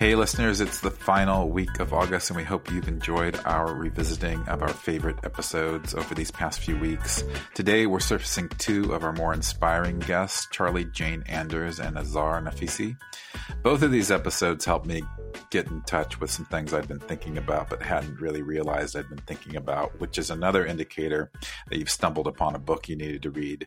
Hey, listeners, it's the final week of August, and we hope you've enjoyed our revisiting of our favorite episodes over these past few weeks. Today, we're surfacing two of our more inspiring guests, Charlie Jane Anders and Azar Nafisi. Both of these episodes helped me get in touch with some things I'd been thinking about but hadn't really realized I'd been thinking about, which is another indicator that you've stumbled upon a book you needed to read.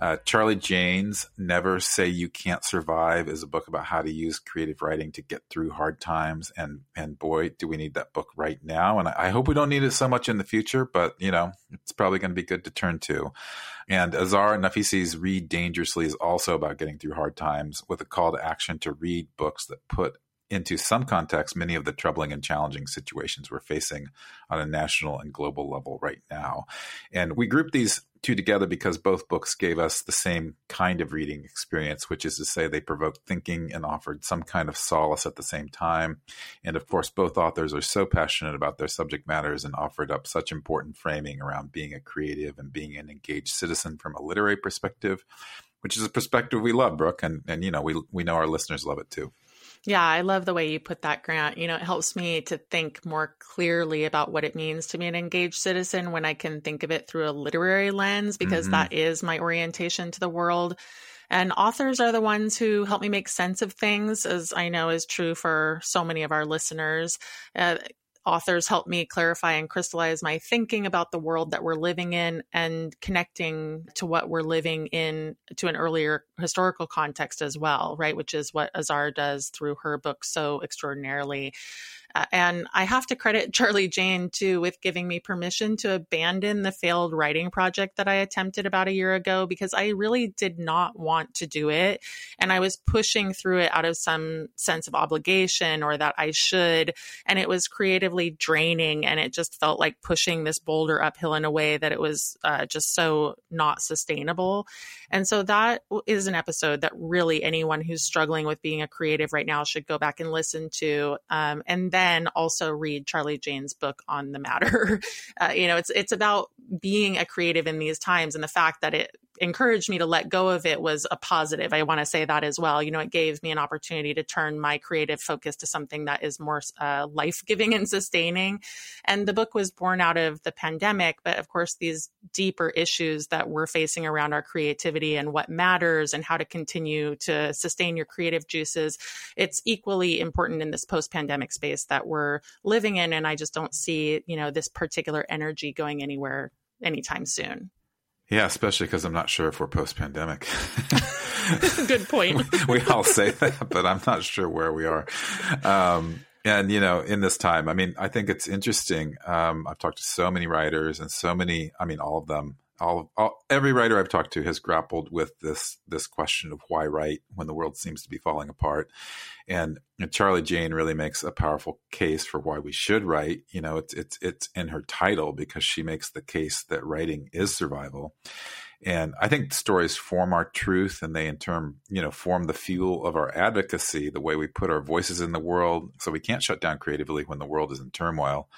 Uh, Charlie Jane's Never Say You Can't Survive is a book about how to use creative writing to get through hard times. And, and boy, do we need that book right now. And I, I hope we don't need it so much in the future, but you know, it's probably going to be good to turn to. And Azar Nafisi's Read Dangerously is also about getting through hard times with a call to action to read books that put into some context many of the troubling and challenging situations we're facing on a national and global level right now. And we grouped these two together because both books gave us the same kind of reading experience, which is to say they provoked thinking and offered some kind of solace at the same time. And of course, both authors are so passionate about their subject matters and offered up such important framing around being a creative and being an engaged citizen from a literary perspective, which is a perspective we love, Brooke, and, and you know, we we know our listeners love it too. Yeah, I love the way you put that, Grant. You know, it helps me to think more clearly about what it means to be an engaged citizen when I can think of it through a literary lens, because mm-hmm. that is my orientation to the world. And authors are the ones who help me make sense of things, as I know is true for so many of our listeners. Uh, authors help me clarify and crystallize my thinking about the world that we're living in and connecting to what we're living in to an earlier historical context as well, right? Which is what Azar does through her book so extraordinarily. Uh, and I have to credit Charlie Jane too with giving me permission to abandon the failed writing project that I attempted about a year ago because I really did not want to do it. And I was pushing through it out of some sense of obligation or that I should. And it was creatively draining and it just felt like pushing this boulder uphill in a way that it was uh, just so not sustainable. And so that is an episode that really anyone who's struggling with being a creative right now should go back and listen to. Um, and then then also read Charlie Jane's book on the matter. Uh, you know, it's it's about being a creative in these times, and the fact that it encouraged me to let go of it was a positive. I want to say that as well. You know, it gave me an opportunity to turn my creative focus to something that is more uh, life giving and sustaining. And the book was born out of the pandemic, but of course, these deeper issues that we're facing around our creativity and what matters and how to continue to sustain your creative juices. It's equally important in this post pandemic space that we're living in. And I just don't see, you know, this particular energy going anywhere anytime soon. Yeah, especially because I'm not sure if we're post pandemic. Good point. we all say that, but I'm not sure where we are. Um, and, you know, in this time, I mean, I think it's interesting. Um, I've talked to so many writers and so many, I mean, all of them all, all, every writer I've talked to has grappled with this this question of why write when the world seems to be falling apart, and, Charlie Jane really makes a powerful case for why we should write. You know, it's it's it's in her title because she makes the case that writing is survival, and I think stories form our truth, and they in turn, you know, form the fuel of our advocacy, the way we put our voices in the world. So we can't shut down creatively when the world is in turmoil.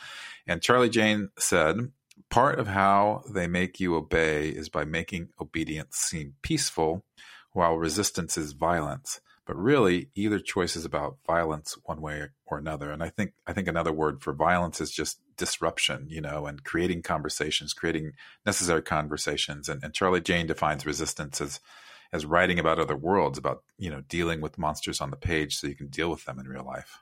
And Charlie Jane said, Part of how they make you obey is by making obedience seem peaceful, while resistance is violence. But really, either choice is about violence one way or another. And I think I think another word for violence is just disruption, you know, and creating conversations, creating necessary conversations. And, and Charlie Jane defines resistance as as writing about other worlds, about you know dealing with monsters on the page so you can deal with them in real life.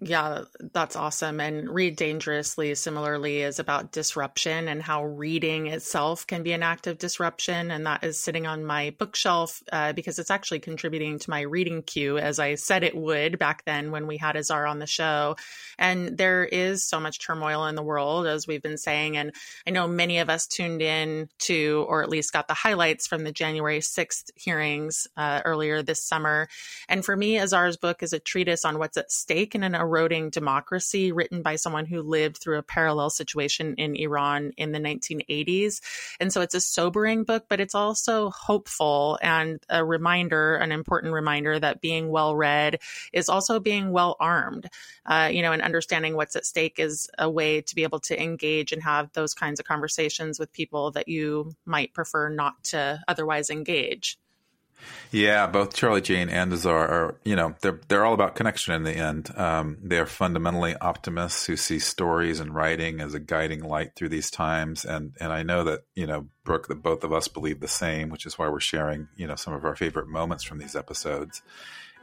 Yeah, that's awesome. And Read Dangerously, similarly, is about disruption and how reading itself can be an act of disruption. And that is sitting on my bookshelf uh, because it's actually contributing to my reading queue, as I said it would back then when we had Azar on the show. And there is so much turmoil in the world, as we've been saying. And I know many of us tuned in to, or at least got the highlights from the January 6th hearings uh, earlier this summer. And for me, Azar's book is a treatise on what's at stake in an eroding democracy, written by someone who lived through a parallel situation in Iran in the 1980s. And so it's a sobering book, but it's also hopeful and a reminder, an important reminder that being well read is also being well armed. Uh, you know, and understanding what's at stake is a way to be able to engage and have those kinds of conversations with people that you might prefer not to otherwise engage. Yeah, both Charlie Jane and Azar are, you know, they're they're all about connection in the end. Um, they are fundamentally optimists who see stories and writing as a guiding light through these times. And and I know that you know Brooke, that both of us believe the same, which is why we're sharing, you know, some of our favorite moments from these episodes.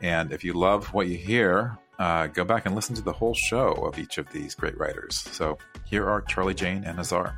And if you love what you hear, uh, go back and listen to the whole show of each of these great writers. So here are Charlie Jane and Azar.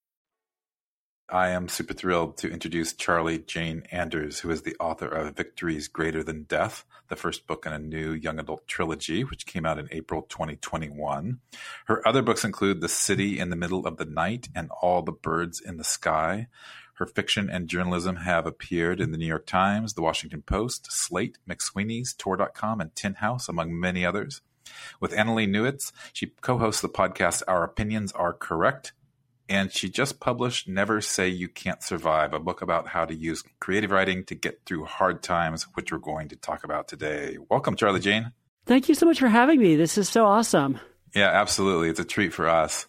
I am super thrilled to introduce Charlie Jane Anders, who is the author of Victories Greater Than Death, the first book in a new young adult trilogy, which came out in April 2021. Her other books include The City in the Middle of the Night and All the Birds in the Sky. Her fiction and journalism have appeared in the New York Times, the Washington Post, Slate, McSweeney's, Tor.com, and Tin House, among many others. With Annalee Newitz, she co hosts the podcast Our Opinions Are Correct, and she just published Never Say You Can't Survive, a book about how to use creative writing to get through hard times, which we're going to talk about today. Welcome, Charlie Jane. Thank you so much for having me. This is so awesome. Yeah, absolutely. It's a treat for us.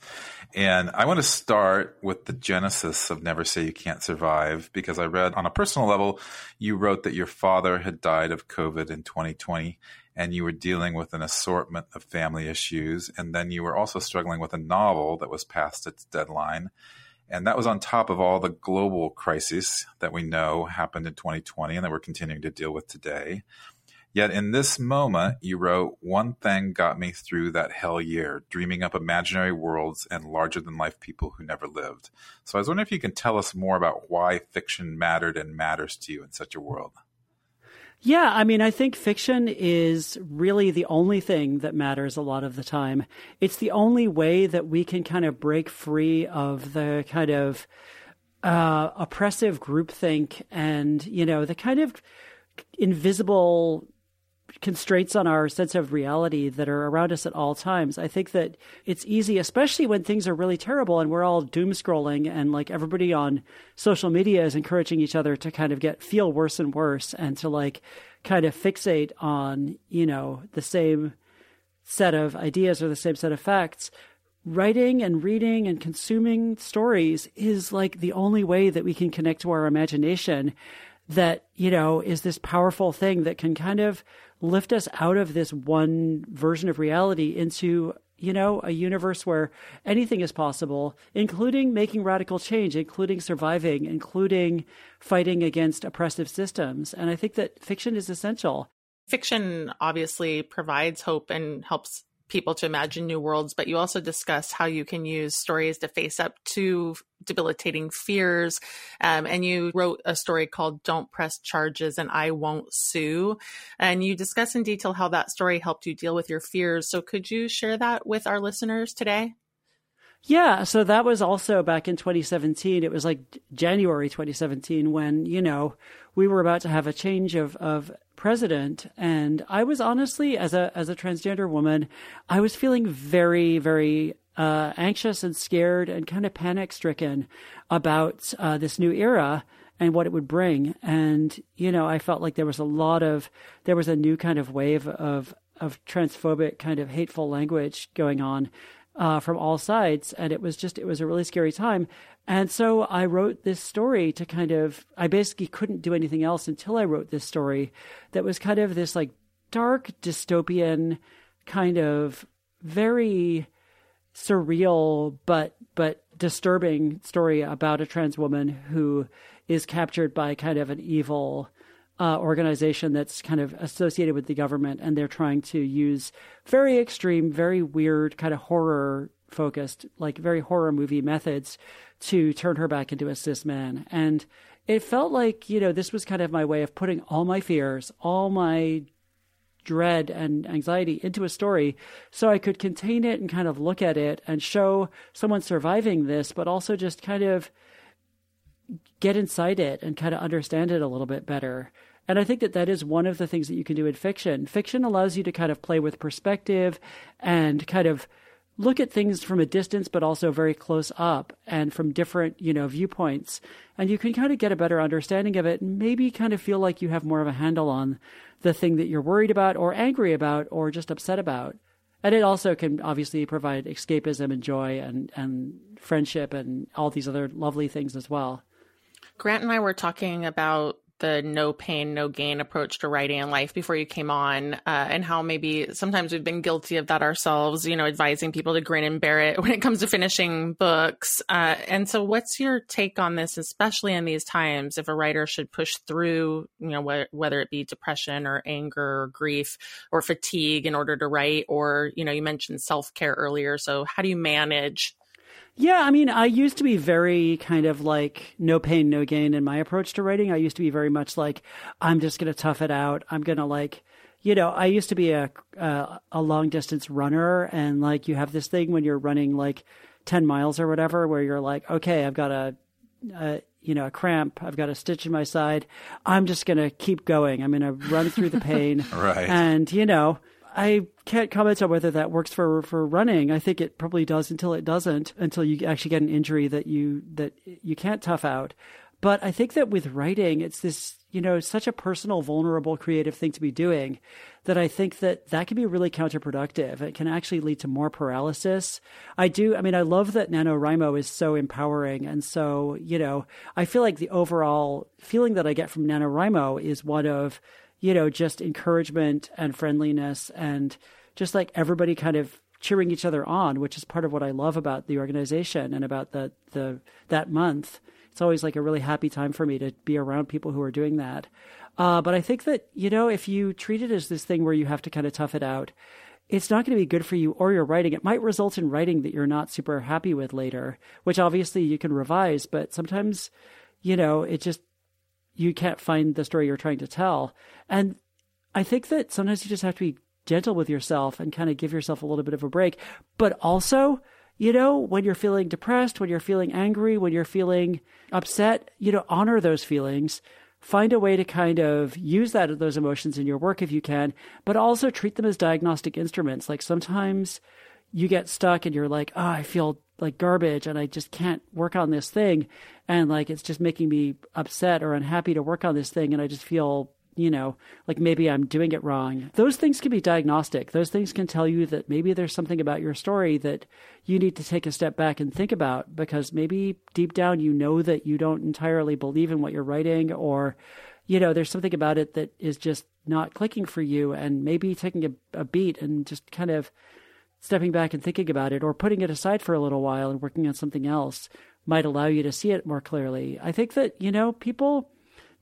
And I want to start with the genesis of Never Say You Can't Survive because I read on a personal level, you wrote that your father had died of COVID in 2020 and you were dealing with an assortment of family issues. And then you were also struggling with a novel that was past its deadline. And that was on top of all the global crises that we know happened in 2020 and that we're continuing to deal with today. Yet in this moment, you wrote, One thing got me through that hell year, dreaming up imaginary worlds and larger than life people who never lived. So I was wondering if you can tell us more about why fiction mattered and matters to you in such a world. Yeah, I mean, I think fiction is really the only thing that matters a lot of the time. It's the only way that we can kind of break free of the kind of uh, oppressive groupthink and, you know, the kind of invisible constraints on our sense of reality that are around us at all times. I think that it's easy, especially when things are really terrible and we're all doom scrolling and like everybody on social media is encouraging each other to kind of get feel worse and worse and to like kind of fixate on, you know, the same set of ideas or the same set of facts. Writing and reading and consuming stories is like the only way that we can connect to our imagination that, you know, is this powerful thing that can kind of lift us out of this one version of reality into you know, a universe where anything is possible, including making radical change, including surviving, including fighting against oppressive systems. And I think that fiction is essential. Fiction obviously provides hope and helps people to imagine new worlds, but you also discuss how you can use stories to face up to debilitating fears. Um, and you wrote a story called Don't Press Charges and I Won't Sue. And you discuss in detail how that story helped you deal with your fears. So could you share that with our listeners today? Yeah, so that was also back in 2017. It was like January 2017 when, you know, we were about to have a change of, of president. And I was honestly, as a, as a transgender woman, I was feeling very, very uh, anxious and scared and kind of panic stricken about uh, this new era and what it would bring. And, you know, I felt like there was a lot of, there was a new kind of wave of, of transphobic kind of hateful language going on uh, from all sides. And it was just, it was a really scary time. And so I wrote this story to kind of, I basically couldn't do anything else until I wrote this story that was kind of this like dark dystopian kind of very surreal but but disturbing story about a trans woman who is captured by kind of an evil uh, organization that's kind of associated with the government, and they're trying to use very extreme, very weird, kind of horror focused, like very horror movie methods to turn her back into a cis man. And it felt like, you know, this was kind of my way of putting all my fears, all my dread and anxiety into a story so I could contain it and kind of look at it and show someone surviving this, but also just kind of get inside it and kind of understand it a little bit better. And I think that that is one of the things that you can do in fiction. Fiction allows you to kind of play with perspective and kind of look at things from a distance, but also very close up and from different, you know, viewpoints. And you can kind of get a better understanding of it and maybe kind of feel like you have more of a handle on the thing that you're worried about or angry about or just upset about. And it also can obviously provide escapism and joy and, and friendship and all these other lovely things as well. Grant and I were talking about the no pain, no gain approach to writing in life before you came on, uh, and how maybe sometimes we've been guilty of that ourselves, you know, advising people to grin and bear it when it comes to finishing books. Uh, and so, what's your take on this, especially in these times, if a writer should push through, you know, wh- whether it be depression or anger or grief or fatigue in order to write, or, you know, you mentioned self care earlier. So, how do you manage yeah, I mean, I used to be very kind of like no pain, no gain in my approach to writing. I used to be very much like I'm just going to tough it out. I'm going to like, you know, I used to be a a, a long distance runner, and like you have this thing when you're running like ten miles or whatever, where you're like, okay, I've got a, a you know, a cramp. I've got a stitch in my side. I'm just going to keep going. I'm going to run through the pain. right. And, you know, I can't comment on whether that works for for running. I think it probably does until it doesn't, until you actually get an injury that you that you can't tough out. But I think that with writing, it's this you know such a personal, vulnerable, creative thing to be doing that I think that that can be really counterproductive. It can actually lead to more paralysis. I do. I mean, I love that NaNoWriMo is so empowering, and so you know, I feel like the overall feeling that I get from NaNoWriMo is one of you know, just encouragement and friendliness and just like everybody kind of cheering each other on, which is part of what I love about the organization and about the the that month. It's always like a really happy time for me to be around people who are doing that. Uh, but I think that you know, if you treat it as this thing where you have to kind of tough it out, it's not going to be good for you or your writing. It might result in writing that you're not super happy with later, which obviously you can revise, but sometimes, you know, it just you can't find the story you're trying to tell. And I think that sometimes you just have to be gentle with yourself and kind of give yourself a little bit of a break. But also, you know, when you're feeling depressed, when you're feeling angry, when you're feeling upset, you know, honor those feelings. Find a way to kind of use that those emotions in your work if you can, but also treat them as diagnostic instruments. Like sometimes you get stuck and you're like, oh, I feel like garbage and I just can't work on this thing. And like it's just making me upset or unhappy to work on this thing. And I just feel, you know, like maybe I'm doing it wrong. Those things can be diagnostic. Those things can tell you that maybe there's something about your story that you need to take a step back and think about because maybe deep down you know that you don't entirely believe in what you're writing or, you know, there's something about it that is just not clicking for you and maybe taking a, a beat and just kind of stepping back and thinking about it or putting it aside for a little while and working on something else might allow you to see it more clearly. I think that, you know, people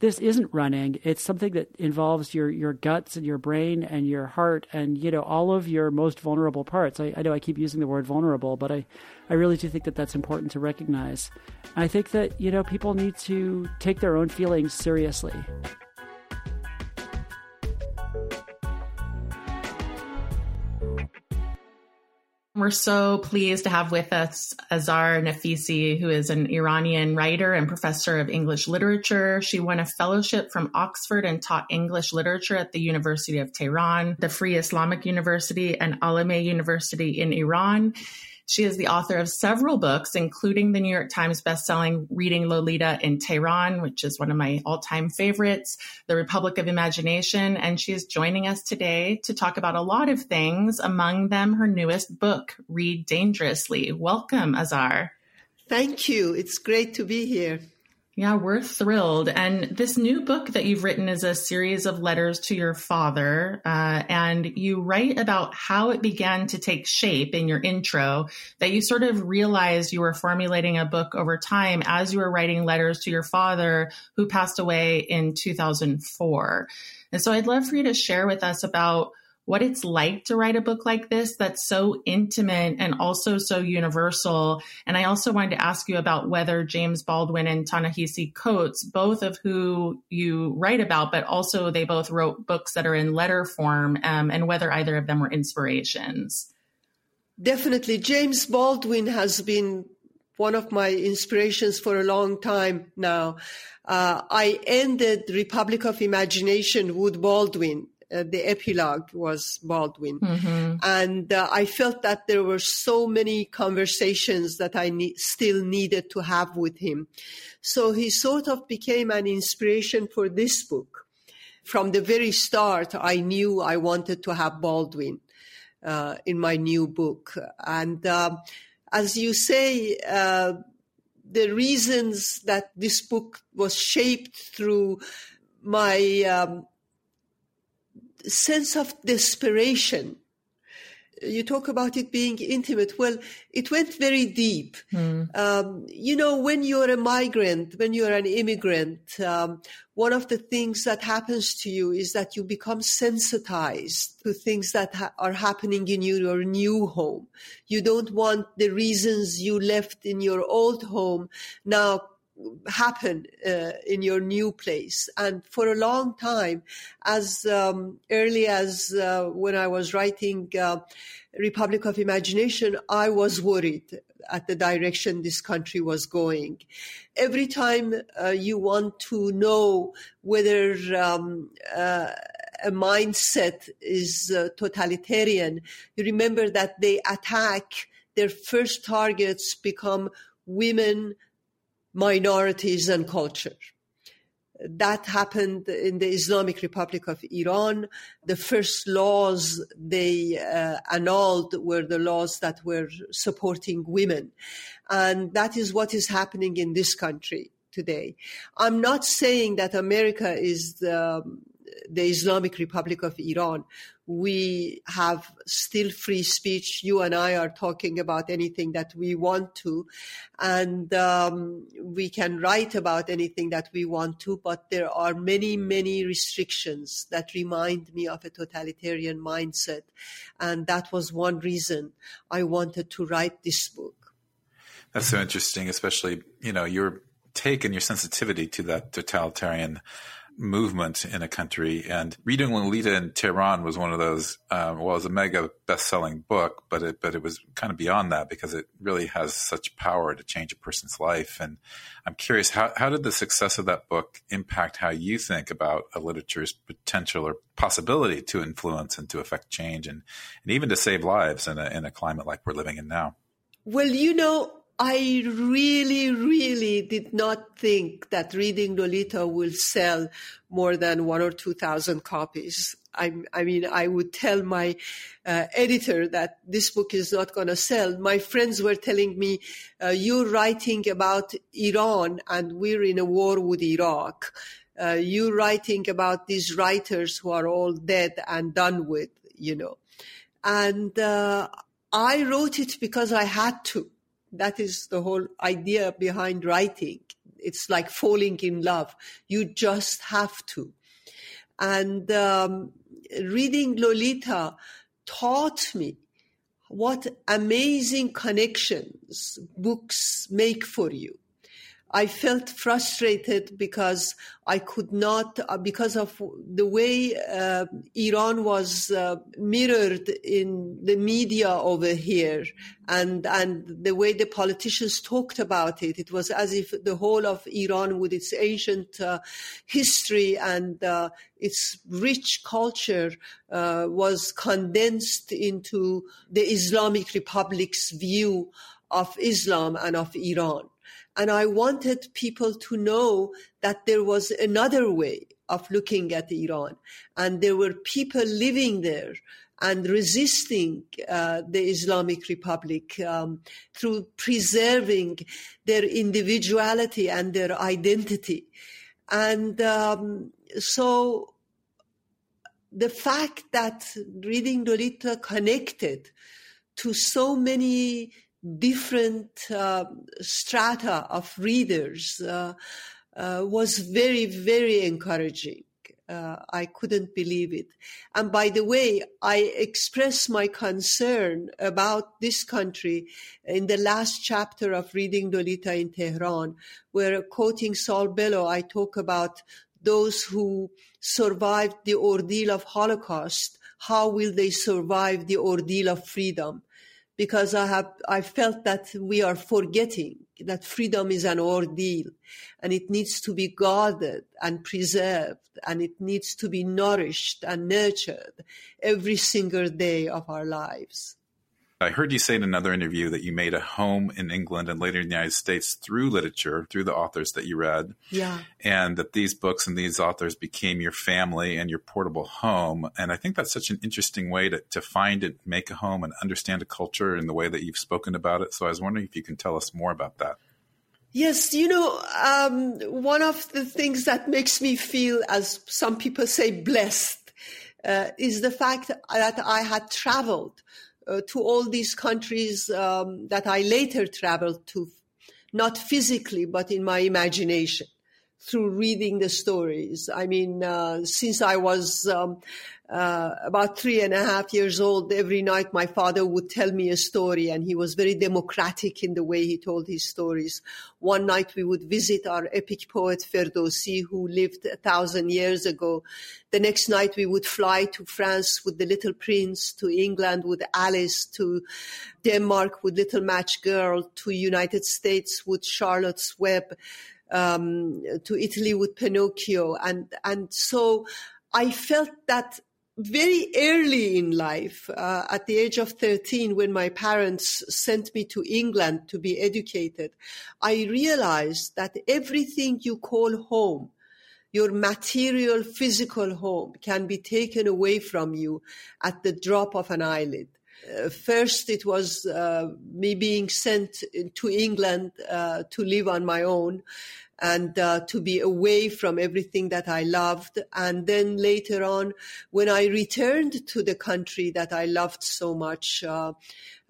this isn't running. It's something that involves your your guts and your brain and your heart and you know all of your most vulnerable parts. I, I know I keep using the word vulnerable, but I I really do think that that's important to recognize. I think that you know people need to take their own feelings seriously. We're so pleased to have with us Azar Nafisi, who is an Iranian writer and professor of English literature. She won a fellowship from Oxford and taught English literature at the University of Tehran, the Free Islamic University, and Alameh University in Iran. She is the author of several books, including the New York Times bestselling Reading Lolita in Tehran, which is one of my all time favorites, The Republic of Imagination. And she is joining us today to talk about a lot of things, among them her newest book, Read Dangerously. Welcome, Azar. Thank you. It's great to be here. Yeah, we're thrilled. And this new book that you've written is a series of letters to your father. Uh, and you write about how it began to take shape in your intro, that you sort of realized you were formulating a book over time as you were writing letters to your father, who passed away in 2004. And so I'd love for you to share with us about what it's like to write a book like this that's so intimate and also so universal. And I also wanted to ask you about whether James Baldwin and Ta-Nehisi Coates, both of who you write about, but also they both wrote books that are in letter form, um, and whether either of them were inspirations. Definitely. James Baldwin has been one of my inspirations for a long time now. Uh, I ended Republic of Imagination with Baldwin uh, the epilogue was Baldwin. Mm-hmm. And uh, I felt that there were so many conversations that I ne- still needed to have with him. So he sort of became an inspiration for this book. From the very start, I knew I wanted to have Baldwin uh, in my new book. And um, as you say, uh, the reasons that this book was shaped through my um, sense of desperation. You talk about it being intimate. Well, it went very deep. Mm. Um, you know, when you're a migrant, when you're an immigrant, um, one of the things that happens to you is that you become sensitized to things that ha- are happening in your new home. You don't want the reasons you left in your old home now happen uh, in your new place. And for a long time, as um, early as uh, when I was writing uh, Republic of Imagination, I was worried at the direction this country was going. Every time uh, you want to know whether um, uh, a mindset is uh, totalitarian, you remember that they attack their first targets become women, minorities and culture. That happened in the Islamic Republic of Iran. The first laws they uh, annulled were the laws that were supporting women. And that is what is happening in this country today. I'm not saying that America is the, the Islamic Republic of Iran we have still free speech. You and I are talking about anything that we want to, and um, we can write about anything that we want to, but there are many, many restrictions that remind me of a totalitarian mindset. And that was one reason I wanted to write this book. That's so interesting, especially, you know, your take and your sensitivity to that totalitarian movement in a country. And reading Lolita in Tehran was one of those. Um, well, it was a mega best-selling book, but it but it was kind of beyond that because it really has such power to change a person's life. And I'm curious, how how did the success of that book impact how you think about a literature's potential or possibility to influence and to affect change and and even to save lives in a in a climate like we're living in now? Well, you know, I really, really did not think that reading Lolita will sell more than one or two thousand copies. I, I mean, I would tell my uh, editor that this book is not going to sell. My friends were telling me, uh, "You're writing about Iran, and we're in a war with Iraq. Uh, you're writing about these writers who are all dead and done with, you know." And uh, I wrote it because I had to that is the whole idea behind writing. It's like falling in love. You just have to. And um, reading Lolita taught me what amazing connections books make for you. I felt frustrated because I could not, uh, because of the way uh, Iran was uh, mirrored in the media over here and, and the way the politicians talked about it. It was as if the whole of Iran with its ancient uh, history and uh, its rich culture uh, was condensed into the Islamic Republic's view of Islam and of Iran. And I wanted people to know that there was another way of looking at Iran. And there were people living there and resisting uh, the Islamic Republic um, through preserving their individuality and their identity. And um, so the fact that reading Lolita connected to so many different uh, strata of readers uh, uh, was very, very encouraging. Uh, I couldn't believe it. And by the way, I express my concern about this country in the last chapter of Reading Lolita in Tehran, where quoting Saul Bellow, I talk about those who survived the ordeal of Holocaust. How will they survive the ordeal of freedom? Because I have, I felt that we are forgetting that freedom is an ordeal and it needs to be guarded and preserved and it needs to be nourished and nurtured every single day of our lives. I heard you say in another interview that you made a home in England and later in the United States through literature, through the authors that you read. Yeah. And that these books and these authors became your family and your portable home. And I think that's such an interesting way to, to find it, make a home, and understand a culture in the way that you've spoken about it. So I was wondering if you can tell us more about that. Yes, you know, um, one of the things that makes me feel, as some people say, blessed, uh, is the fact that I had traveled to all these countries um, that I later traveled to, not physically, but in my imagination through reading the stories. I mean, uh, since I was um, uh, about three and a half years old, every night my father would tell me a story, and he was very democratic in the way he told his stories. One night we would visit our epic poet Ferdowsi, who lived a thousand years ago. The next night we would fly to France with the Little Prince, to England with Alice, to Denmark with Little Match Girl, to United States with Charlotte's Web. Um, to Italy with Pinocchio, and and so I felt that very early in life, uh, at the age of 13, when my parents sent me to England to be educated, I realized that everything you call home, your material, physical home, can be taken away from you at the drop of an eyelid. Uh, first, it was uh, me being sent to England uh, to live on my own and uh, to be away from everything that I loved. And then later on, when I returned to the country that I loved so much, uh,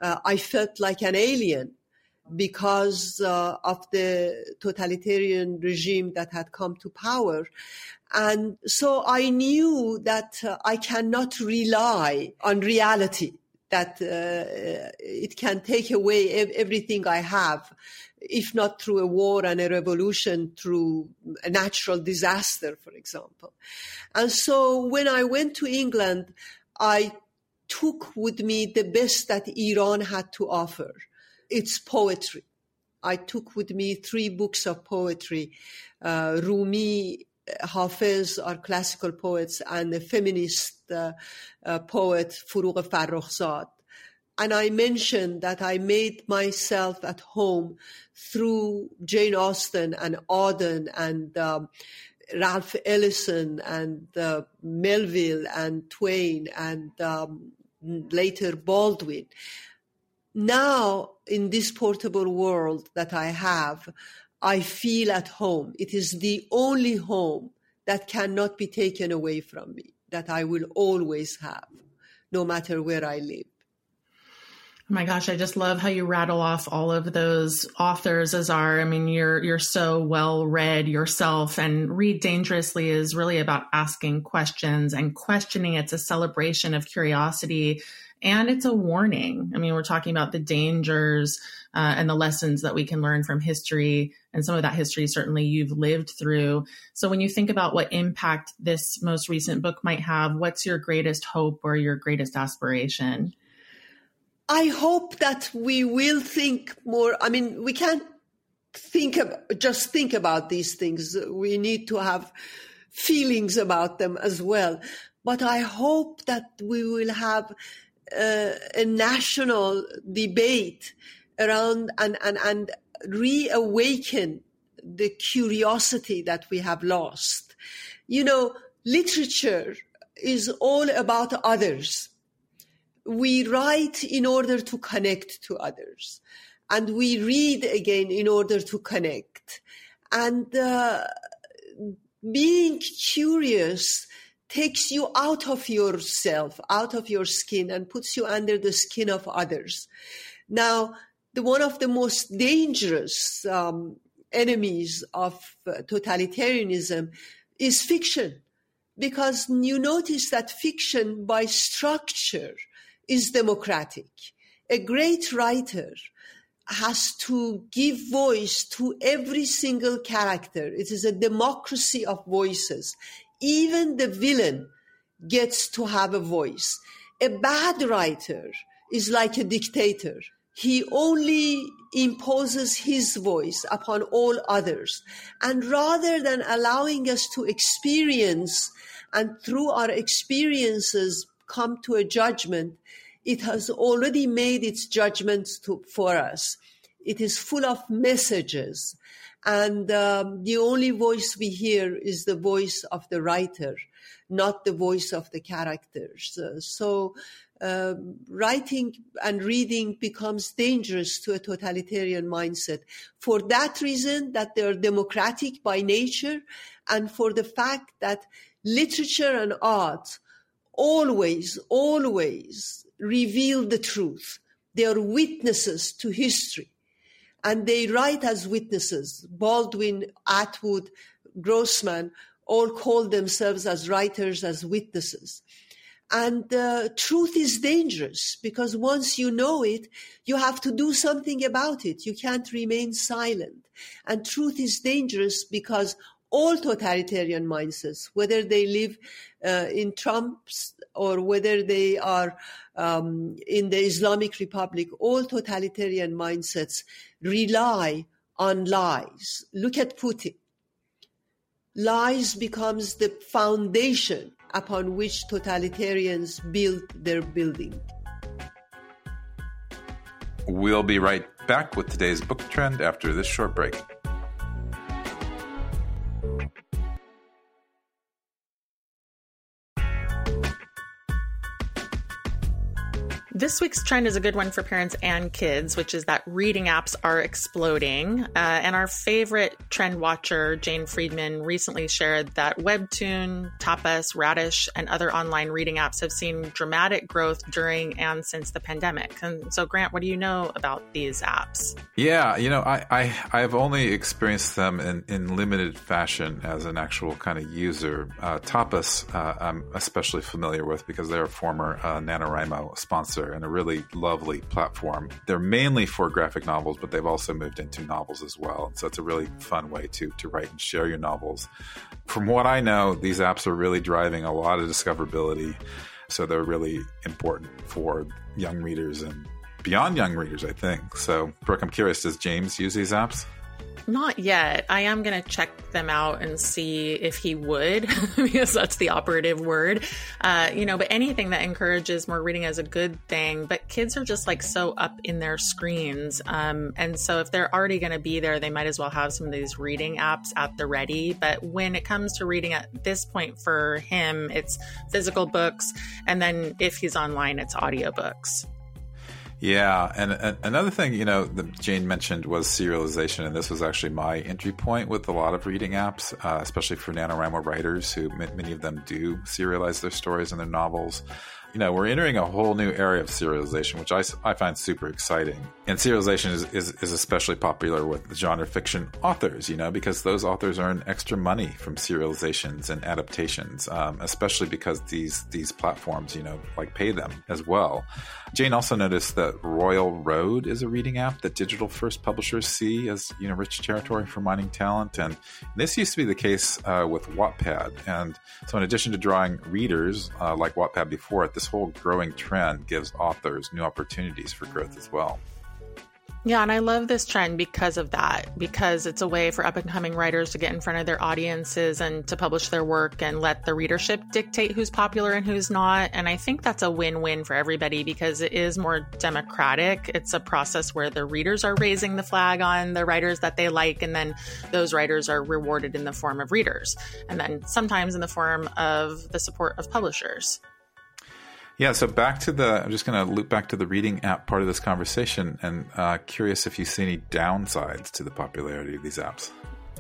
uh, I felt like an alien because of the totalitarian regime that had come to power. And so I knew that I cannot rely on reality that uh, it can take away everything I have if not through a war and a revolution, through a natural disaster, for example. And so when I went to England, I took with me the best that Iran had to offer. It's poetry. I took with me three books of poetry. Uh, Rumi, Hafiz are classical poets, and a feminist uh, uh, poet, Forough Farrokhzad. And I mentioned that I made myself at home through Jane Austen and Auden and um, Ralph Ellison and uh, Melville and Twain and um, later Baldwin. Now, in this portable world that I have, I feel at home. It is the only home that cannot be taken away from me, that I will always have, no matter where I live. Oh my gosh, I just love how you rattle off all of those authors, Azar. I mean, you're you're so well read yourself, and Read Dangerously is really about asking questions and questioning. It's a celebration of curiosity, and it's a warning. I mean, we're talking about the dangers uh, and the lessons that we can learn from history, and some of that history certainly you've lived through. So, when you think about what impact this most recent book might have, what's your greatest hope or your greatest aspiration? I hope that we will think more. I mean, we can't think of, just think about these things. We need to have feelings about them as well. But I hope that we will have a national debate around and, and, and reawaken the curiosity that we have lost. You know, literature is all about others we write in order to connect to others and we read again in order to connect and uh, being curious takes you out of yourself out of your skin and puts you under the skin of others now the one of the most dangerous um, enemies of uh, totalitarianism is fiction because you notice that fiction by structure is democratic. A great writer has to give voice to every single character. It is a democracy of voices. Even the villain gets to have a voice. A bad writer is like a dictator. He only imposes his voice upon all others. And rather than allowing us to experience and through our experiences come to a judgment, it has already made its judgments to, for us. It is full of messages. And um, the only voice we hear is the voice of the writer, not the voice of the characters. Uh, so uh, writing and reading becomes dangerous to a totalitarian mindset for that reason that they are democratic by nature and for the fact that literature and art always, always reveal the truth. They are witnesses to history and they write as witnesses. Baldwin, Atwood, Grossman all call themselves as writers, as witnesses. And uh, truth is dangerous because once you know it, you have to do something about it. You can't remain silent. And truth is dangerous because all totalitarian mindsets, whether they live uh, in Trump's or whether they are um, in the Islamic Republic, all totalitarian mindsets rely on lies. Look at Putin. Lies becomes the foundation upon which totalitarians build their building. We'll be right back with today's book trend after this short break. This week's trend is a good one for parents and kids, which is that reading apps are exploding. Uh, and our favorite trend watcher, Jane Friedman, recently shared that Webtoon, Tapas, Radish, and other online reading apps have seen dramatic growth during and since the pandemic. And so, Grant, what do you know about these apps? Yeah, you know, I, I, I've only experienced them in, in limited fashion as an actual kind of user. Uh, Tapas, uh, I'm especially familiar with because they're a former uh, NaNoWriMo sponsor and a really lovely platform. They're mainly for graphic novels, but they've also moved into novels as well. So it's a really fun way to, to write and share your novels. From what I know, these apps are really driving a lot of discoverability. So they're really important for young readers and beyond young readers, I think. So, Brooke, I'm curious, does James use these apps? Not yet. I am going to check them out and see if he would, because that's the operative word. Uh, you know, but anything that encourages more reading is a good thing. But kids are just like so up in their screens. Um, and so if they're already going to be there, they might as well have some of these reading apps at the ready. But when it comes to reading at this point for him, it's physical books. And then if he's online, it's audiobooks. Yeah, and, and, another thing you know that Jane mentioned was serialization, and this was actually my entry point with a lot of reading apps, uh, especially for NaNoWriMo writers who many of them do serialize their stories and their novels you know, we're entering a whole new area of serialization, which I, I find super exciting. And serialization is, is, is especially popular with genre fiction authors, you know, because those authors earn extra money from serializations and adaptations, um, especially because these these platforms, you know, like pay them as well. Jane also noticed that Royal Road is a reading app that digital first publishers see as, you know, rich territory for mining talent. And this used to be the case uh, with Wattpad. And so in addition to drawing readers uh, like Wattpad before this whole growing trend gives authors new opportunities for growth as well. Yeah, and I love this trend because of that, because it's a way for up and coming writers to get in front of their audiences and to publish their work and let the readership dictate who's popular and who's not. And I think that's a win win for everybody because it is more democratic. It's a process where the readers are raising the flag on the writers that they like, and then those writers are rewarded in the form of readers, and then sometimes in the form of the support of publishers. Yeah, so back to the, I'm just going to loop back to the reading app part of this conversation and uh, curious if you see any downsides to the popularity of these apps.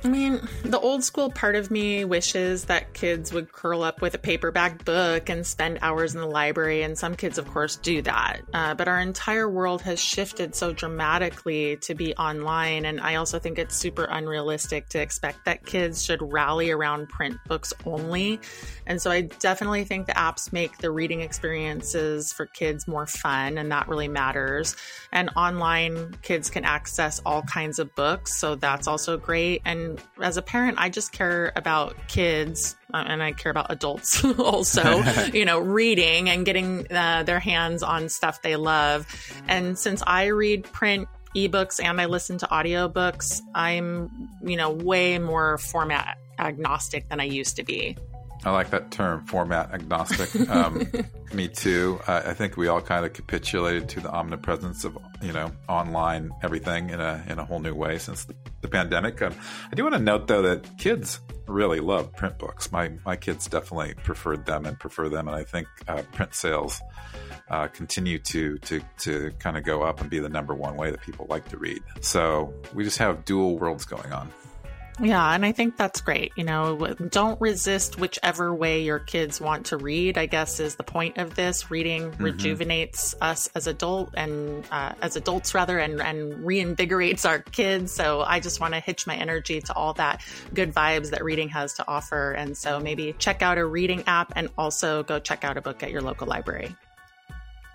I mean, the old school part of me wishes that kids would curl up with a paperback book and spend hours in the library, and some kids, of course, do that. Uh, but our entire world has shifted so dramatically to be online, and I also think it's super unrealistic to expect that kids should rally around print books only. And so I definitely think the apps make the reading experiences for kids more fun, and that really matters. And online, kids can access all kinds of books, so that's also great. And as a parent, I just care about kids uh, and I care about adults also, you know, reading and getting uh, their hands on stuff they love. And since I read print ebooks and I listen to audiobooks, I'm, you know, way more format agnostic than I used to be. I like that term, format agnostic. Um, me too. Uh, I think we all kind of capitulated to the omnipresence of you know online everything in a in a whole new way since the, the pandemic. Um, I do want to note though that kids really love print books. My my kids definitely preferred them and prefer them, and I think uh, print sales. Uh, continue to to to kind of go up and be the number one way that people like to read. So we just have dual worlds going on. Yeah, and I think that's great. You know, don't resist whichever way your kids want to read. I guess is the point of this. Reading mm-hmm. rejuvenates us as adult and uh, as adults rather, and and reinvigorates our kids. So I just want to hitch my energy to all that good vibes that reading has to offer. And so maybe check out a reading app and also go check out a book at your local library.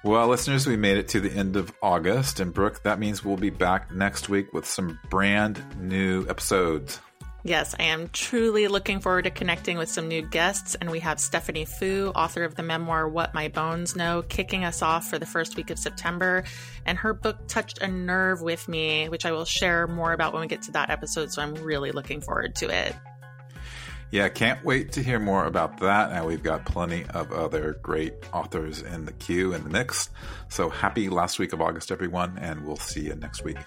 Well, listeners, we made it to the end of August. And Brooke, that means we'll be back next week with some brand new episodes. Yes, I am truly looking forward to connecting with some new guests. And we have Stephanie Foo, author of the memoir What My Bones Know, kicking us off for the first week of September. And her book touched a nerve with me, which I will share more about when we get to that episode. So I'm really looking forward to it. Yeah, can't wait to hear more about that. And we've got plenty of other great authors in the queue in the mix. So happy last week of August, everyone, and we'll see you next week.